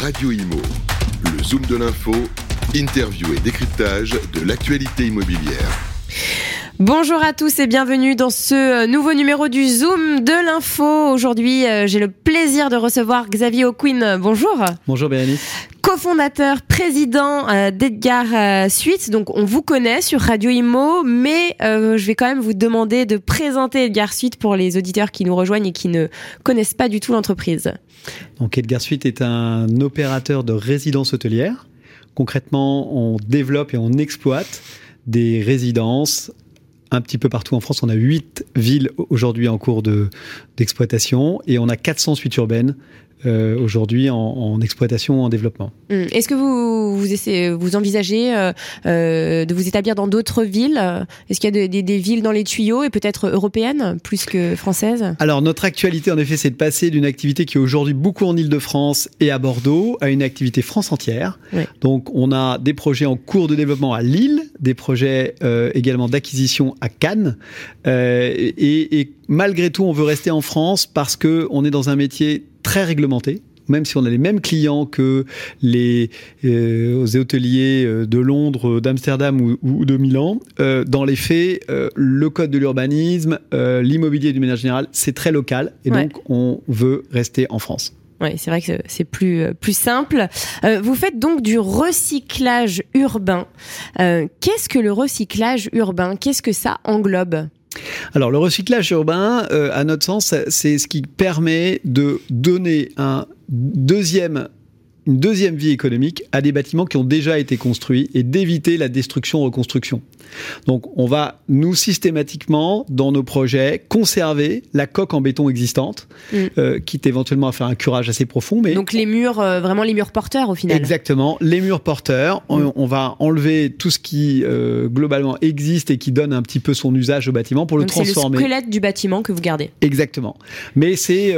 Radio Imo. Le Zoom de l'info, interview et décryptage de l'actualité immobilière. Bonjour à tous et bienvenue dans ce euh, nouveau numéro du Zoom de l'info. Aujourd'hui, euh, j'ai le plaisir de recevoir Xavier O'Quinn. Bonjour. Bonjour Bérénice. Cofondateur, président euh, d'Edgar Suite. Donc, on vous connaît sur Radio Imo, mais je vais quand même vous demander de présenter Edgar Suite pour les auditeurs qui nous rejoignent et qui ne connaissent pas du tout l'entreprise. Donc, Edgar Suite est un opérateur de résidences hôtelières. Concrètement, on développe et on exploite des résidences un petit peu partout en France. On a huit villes aujourd'hui en cours d'exploitation et on a 400 suites urbaines euh, aujourd'hui en, exploitation, en développement. Hum. Est-ce que vous vous, essayez, vous envisagez euh, euh, de vous établir dans d'autres villes? Est-ce qu'il y a des, villes dans les tuyaux et peut-être européennes plus que françaises? Alors notre actualité en effet c'est de passer d'une activité qui est aujourd'hui beaucoup en Ile-de-France et à Bordeaux à une activité France entière. Donc on a des projets en cours de développement à Lille, des projets également d'acquisition à Cannes et, et malgré tout on veut rester en France parce que on est dans un métier très réglementé même si on a les mêmes clients que les euh, hôteliers euh, de Londres, d'Amsterdam ou, de Milan, euh, dans les faits, le code de l'urbanisme, l'immobilier du ménage général, c'est très local et donc on veut rester en France. Oui, c'est vrai que c'est plus plus simple. vous faites donc du recyclage urbain. Qu'est-ce que le recyclage urbain? Qu'est-ce que ça englobe? Alors le recyclage urbain, euh, à notre sens, c'est ce qui permet de donner un deuxième une deuxième vie économique à des bâtiments qui ont déjà été construits et d'éviter la destruction-reconstruction. Donc on va, nous, systématiquement, dans nos projets, conserver la coque en béton existante, mm. euh, quitte éventuellement à faire un curage assez profond. Mais Donc les murs, euh, vraiment les murs porteurs au final Exactement, les murs porteurs. On, mm. va enlever tout ce qui, euh, globalement, existe et qui donne un petit peu son usage au bâtiment pour le transformer. C'est le squelette du bâtiment que vous gardez. Exactement. Mais c'est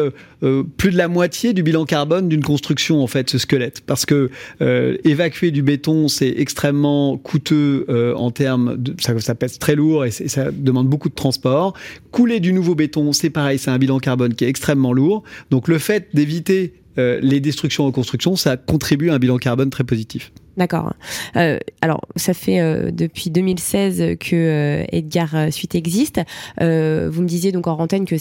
plus de la moitié du bilan carbone d'une construction, en fait, ce squelette parce que euh, évacuer du béton, c'est extrêmement coûteux euh, en termes de ça, ça pèse très lourd et ça demande beaucoup de transport. Couler du nouveau béton, c'est pareil, c'est un bilan carbone qui est extrêmement lourd. Donc le fait d'éviter euh, les destructions reconstructions, ça contribue à un bilan carbone très positif. D'accord. Alors, ça fait depuis 2016 que Edgar Suite existe. vous me disiez donc en antenne que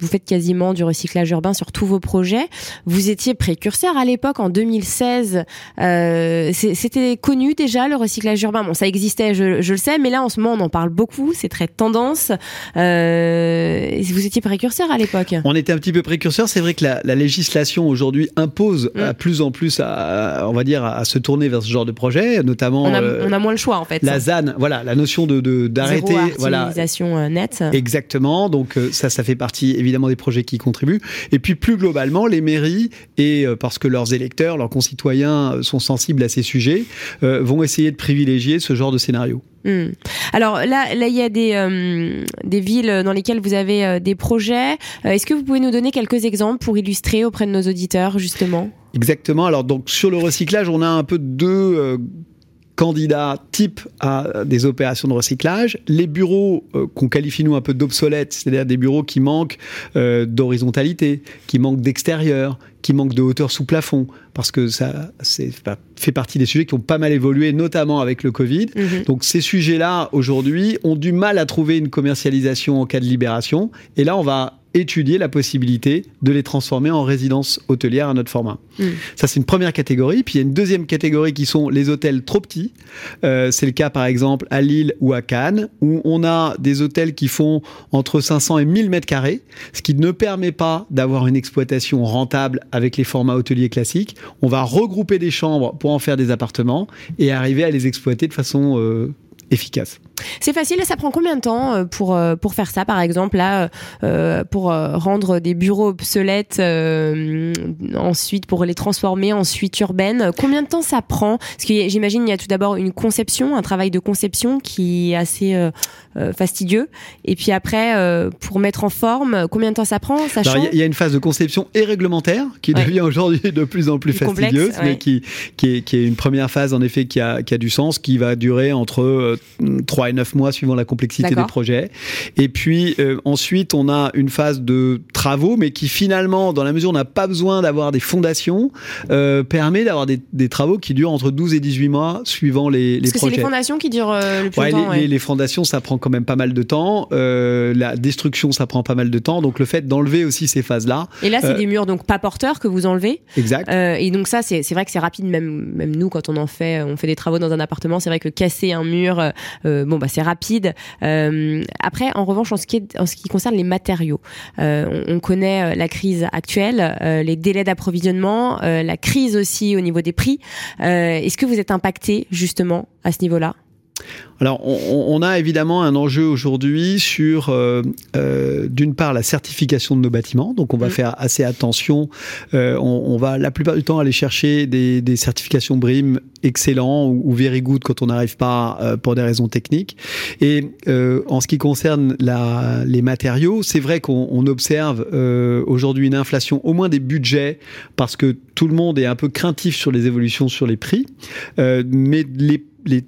vous faites quasiment du recyclage urbain sur tous vos projets. Vous étiez précurseur à l'époque, en 2016. C'était connu déjà le recyclage urbain. Bon, ça existait, je, je, le sais, mais là en ce moment on en parle beaucoup. C'est très tendance. vous étiez précurseur à l'époque. On était un petit peu précurseur. C'est vrai que la, la législation aujourd'hui impose à mm. plus en plus, à, on va dire, à se tourner vers ce genre de projet, notamment. On a, euh, on a moins le choix en fait. La ZAN, voilà, la notion de d'arrêter, voilà. Euh, nette. Exactement. Donc euh, ça, ça fait partie évidemment des projets qui contribuent. Et puis plus globalement, les mairies et parce que leurs électeurs, leurs concitoyens sont sensibles à ces sujets, vont essayer de privilégier ce genre de scénario. Hmm. Alors là, là, il y a des, des villes dans lesquelles vous avez des projets. Est-ce que vous pouvez nous donner quelques exemples pour illustrer auprès de nos auditeurs, justement? Exactement. Alors donc sur le recyclage, on a un peu deux euh, candidats types à des opérations de recyclage. Les bureaux euh, qu'on qualifie nous un peu d'obsolètes, c'est-à-dire des bureaux qui manquent euh, d'horizontalité, qui manquent d'extérieur, qui manquent de hauteur sous plafond, parce que ça fait partie des sujets qui ont pas mal évolué, notamment avec le Covid. Mhm. Donc ces sujets-là, aujourd'hui, ont du mal à trouver une commercialisation en cas de libération. Et là, on va étudier la possibilité de les transformer en résidence hôtelière à notre format. Hmm. Ça, c'est une première catégorie. Puis il y a une deuxième catégorie qui sont les hôtels trop petits. Euh, c'est le cas, par exemple, à Lille ou à Cannes, où on a des hôtels qui font entre 500 et 1000 mètres carrés, ce qui ne permet pas d'avoir une exploitation rentable avec les formats hôteliers classiques. On va regrouper des chambres pour en faire des appartements et arriver à les exploiter de façon euh, efficace. C'est facile, ça prend combien de temps euh, pour, euh, pour faire ça, par exemple, là, euh, pour rendre des bureaux obsolètes, ensuite pour les transformer en suite urbaine Combien de temps ça prend? Parce que j'imagine il y a tout d'abord une conception, un travail de conception qui est assez fastidieux. Et puis après, pour mettre en forme, combien de temps ça prend? Il y, a une phase de conception et réglementaire qui devient aujourd'hui de plus en plus fastidieuse, mais qui, qui, est, qui est une première phase en effet qui a, qui a du sens, qui va durer entre 3 3 et 9 mois suivant la complexité des projets. Et puis ensuite, on a une phase de travaux, mais qui finalement, dans la mesure où on n'a pas besoin d'avoir des fondations, permet d'avoir des, des, travaux qui durent entre 12 et 18 mois suivant les, les Parce projets. que c'est les fondations qui durent le plus longtemps. Les, les, fondations, ça prend quand même pas mal de temps. la destruction, ça prend pas mal de temps. Donc le fait d'enlever aussi ces phases-là. Et là, c'est des murs donc pas porteurs que vous enlevez. Exact. et donc ça, c'est vrai que c'est rapide, même, même nous, quand on en fait, on fait des travaux dans un appartement, c'est vrai que casser un mur, euh, bon, bah, c'est rapide. Euh, après, en revanche, en ce qui, en ce qui concerne les matériaux, euh, on, on, connaît la crise actuelle, les délais d'approvisionnement, la crise aussi au niveau des prix. Est-ce que vous êtes impacté justement à ce niveau-là? Alors, on, a évidemment un enjeu aujourd'hui sur, euh, euh, d'une part, la certification de nos bâtiments. Donc, on va mm. faire assez attention. Euh, on, va la plupart du temps aller chercher des, certifications BRIM excellents ou, very good quand on n'arrive pas pour des raisons techniques. Et en ce qui concerne la, les matériaux, c'est vrai qu'on observe aujourd'hui une inflation, au moins des budgets, parce que tout le monde est un peu craintif sur les évolutions sur les prix. mais les, les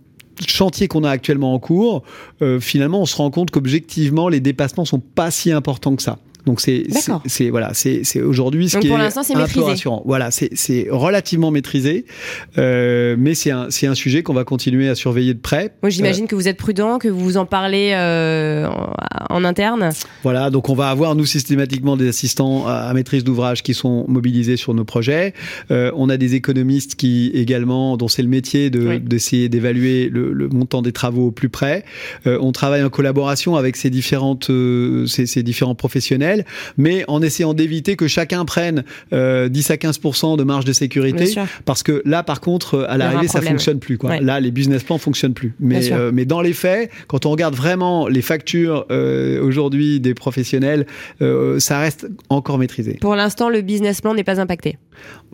chantiers qu'on a actuellement en cours, euh, finalement, on se rend compte qu'objectivement, les dépassements sont pas si importants que ça. Donc c'est c'est voilà c'est c'est aujourd'hui ce qui est, un peu rassurant. Voilà c'est relativement maîtrisé, euh, mais c'est un c'est un sujet qu'on va continuer à surveiller de près. Moi j'imagine euh, que vous êtes prudent, que vous en parlez euh, en, interne. Voilà donc on va avoir nous systématiquement des assistants à, maîtrise d'ouvrage qui sont mobilisés sur nos projets. Euh, on a des économistes qui également dont c'est le métier de d'essayer d'évaluer le, le, montant des travaux au plus près. Euh, on travaille en collaboration avec ces différentes euh, ces, ces différents professionnels mais en essayant d'éviter que chacun prenne 10 euh, à 15 de marge de sécurité, parce que là, par contre, à l'arrivée, ça fonctionne plus. Quoi. Là, les business plans fonctionnent plus. Mais, euh, mais dans les faits, quand on regarde vraiment les factures euh, aujourd'hui des professionnels, ça reste encore maîtrisé. Pour l'instant, le business plan n'est pas impacté.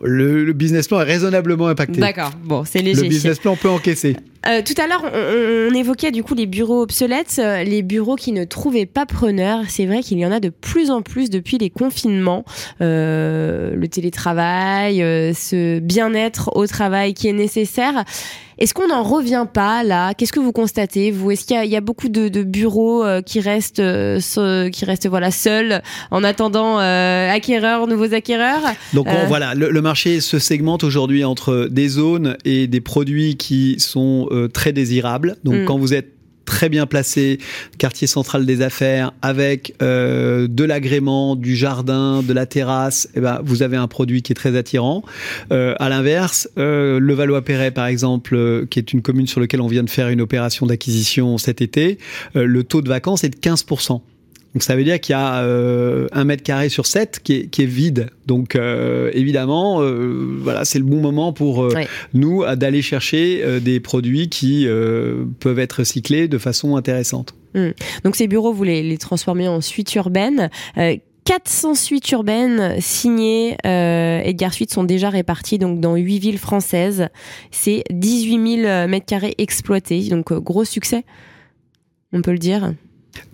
Le, le, business plan est raisonnablement impacté. D'accord, bon, c'est léger. Le business plan peut encaisser. Euh, tout à l'heure, on, évoquait du coup les bureaux obsolètes, euh, les bureaux qui ne trouvaient pas preneur. C'est vrai qu'il y en a de plus en plus depuis les confinements. Euh, le télétravail, ce bien-être au travail qui est nécessaire. Est-ce qu'on n'en revient pas là? Qu'est-ce que vous constatez vous? Est-ce qu'il y, a beaucoup de, bureaux qui restent, qui restent voilà seuls en attendant acquéreurs, nouveaux acquéreurs? Donc voilà, le, le, marché se segmente aujourd'hui entre des zones et des produits qui sont euh, très désirables. Donc mm. quand vous êtes très bien placé, quartier central des affaires, avec euh, de l'agrément, du jardin, de la terrasse, eh ben, vous avez un produit qui est très attirant. Euh, à l'inverse, euh, le Valois-Perret, par exemple, qui est une commune sur laquelle on vient de faire une opération d'acquisition cet été, le taux de vacances est de 15%. Donc ça veut dire qu'il y a euh, un mètre carré sur sept qui est, qui est vide. Donc euh, évidemment, euh, voilà, c'est le bon moment pour nous d'aller chercher des produits qui peuvent être recyclés de façon intéressante. Hmm. Donc ces bureaux, vous les, les transformez en suites urbaines. 400 suites urbaines signées euh, Edgar Suite sont déjà réparties donc dans 8 villes françaises. C'est 18 000 mètres carrés exploités, donc gros succès, on peut le dire.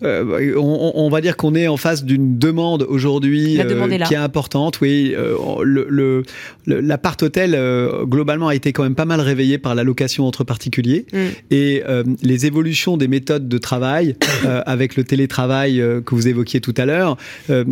Euh, on, on, va dire qu'on est en face d'une demande aujourd'hui euh, qui est importante. Oui, euh, le, le, l'appart hôtel globalement a été quand même pas mal réveillé par la location entre particuliers mm. et les évolutions des méthodes de travail avec le télétravail que vous évoquiez tout à l'heure,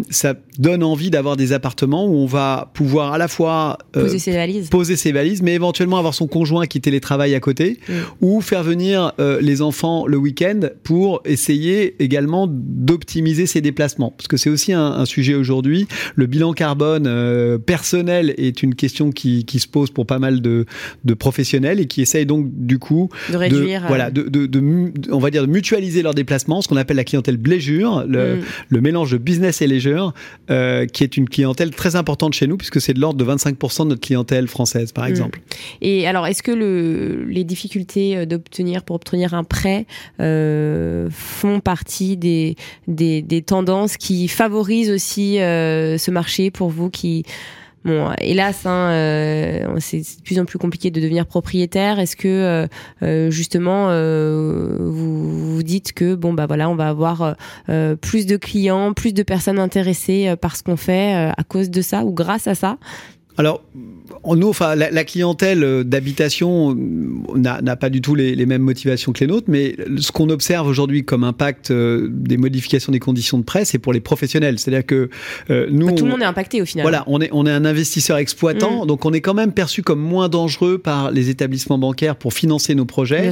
ça donne envie d'avoir des appartements où on va pouvoir à la fois poser ses valises, poser ses valises, mais éventuellement avoir son conjoint qui télétravaille à côté mm. ou faire venir les enfants le week-end pour essayer également d'optimiser ses déplacements. Parce que c'est aussi un, un sujet aujourd'hui. Le bilan carbone euh, personnel est une question qui, qui, se pose pour pas mal de, de, professionnels et qui essayent donc du coup de réduire, voilà, de, de, on va dire de mutualiser leurs déplacements, ce qu'on appelle la clientèle bléjure, le, mm. le, mélange de business et leisure, euh, qui est une clientèle très importante chez nous puisque c'est de l'ordre de 25% de notre clientèle française, par mm. exemple. Et alors, est-ce que le, les difficultés euh, d'obtenir pour obtenir un prêt euh, font partie des, des, tendances qui favorisent aussi euh, ce marché pour vous qui Bon, hélas, hein, euh, c'est de plus en plus compliqué de devenir propriétaire. Est-ce que euh, justement vous vous dites que bon bah voilà, on va avoir plus de clients, plus de personnes intéressées par ce qu'on fait à cause de ça ou grâce à ça? Alors, nous, enfin, la, clientèle euh, d'habitation n'a pas du tout les, mêmes motivations que les nôtres, mais ce qu'on observe aujourd'hui comme impact euh, des modifications des conditions de prêt, c'est pour les professionnels. C'est-à-dire que euh, nous, bah, tout le monde est impacté au final. Voilà, on est on est un investisseur exploitant, mm. donc on est quand même perçu comme moins dangereux par les établissements bancaires pour financer nos projets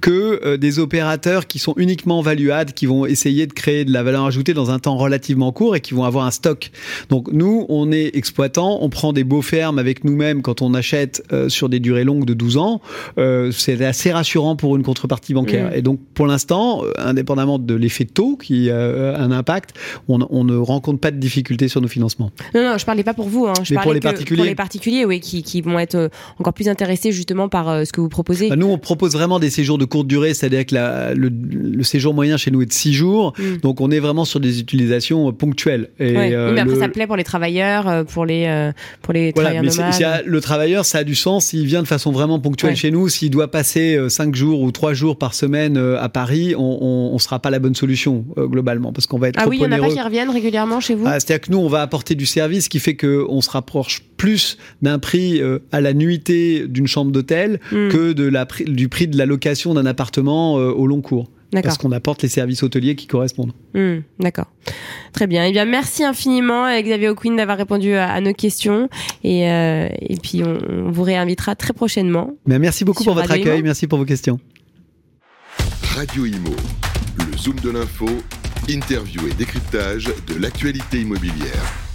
que des opérateurs qui sont uniquement valuades, qui vont essayer de créer de la valeur ajoutée dans un temps relativement court et qui vont avoir un stock. Donc nous, on est exploitant, on prend des beaux fermes avec nous-mêmes quand on achète euh, sur des durées longues de 12 ans, euh, c'est assez rassurant pour une contrepartie bancaire. Et donc, pour l'instant, euh, indépendamment de l'effet taux qui a un impact, on, ne rencontre pas de difficultés sur nos financements. Non, non, je parlais pas pour vous. Hein. Je parlais pour les particuliers. Pour les particuliers, oui, qui, vont être encore plus intéressés justement par ce que vous proposez. Bah, nous, on propose vraiment des séjours de courte durée, c'est-à-dire que le, séjour moyen chez nous est de 6 jours. Mm. Donc, on est vraiment sur des utilisations ponctuelles. Et, mais après, ça plaît pour les travailleurs, pour les, pour les travailleurs nomades. le travailleur, ça a du sens s'il vient de façon vraiment ponctuelle chez nous. S'il doit passer 5 euh, jours ou 3 jours par semaine euh, à Paris, on ne sera pas la bonne solution euh, globalement parce qu'on va être Ah oui, il y en a pas qui reviennent régulièrement chez vous? Ah, C'est-à-dire que nous, on va apporter du service qui fait qu'on se rapproche plus d'un prix à la nuitée d'une chambre d'hôtel hmm. que de la, du prix de la location d'un appartement au long cours. Parce qu'on apporte les services hôteliers qui correspondent. Hmm, d'accord. Très bien. Eh bien, merci infiniment, Xavier O'Quinn, d'avoir répondu à, nos questions. Et, euh, et puis, on, vous réinvitera très prochainement. Mais merci beaucoup pour votre accueil. Merci pour vos questions. Radio Imo, le Zoom de l'info, interview et décryptage de l'actualité immobilière.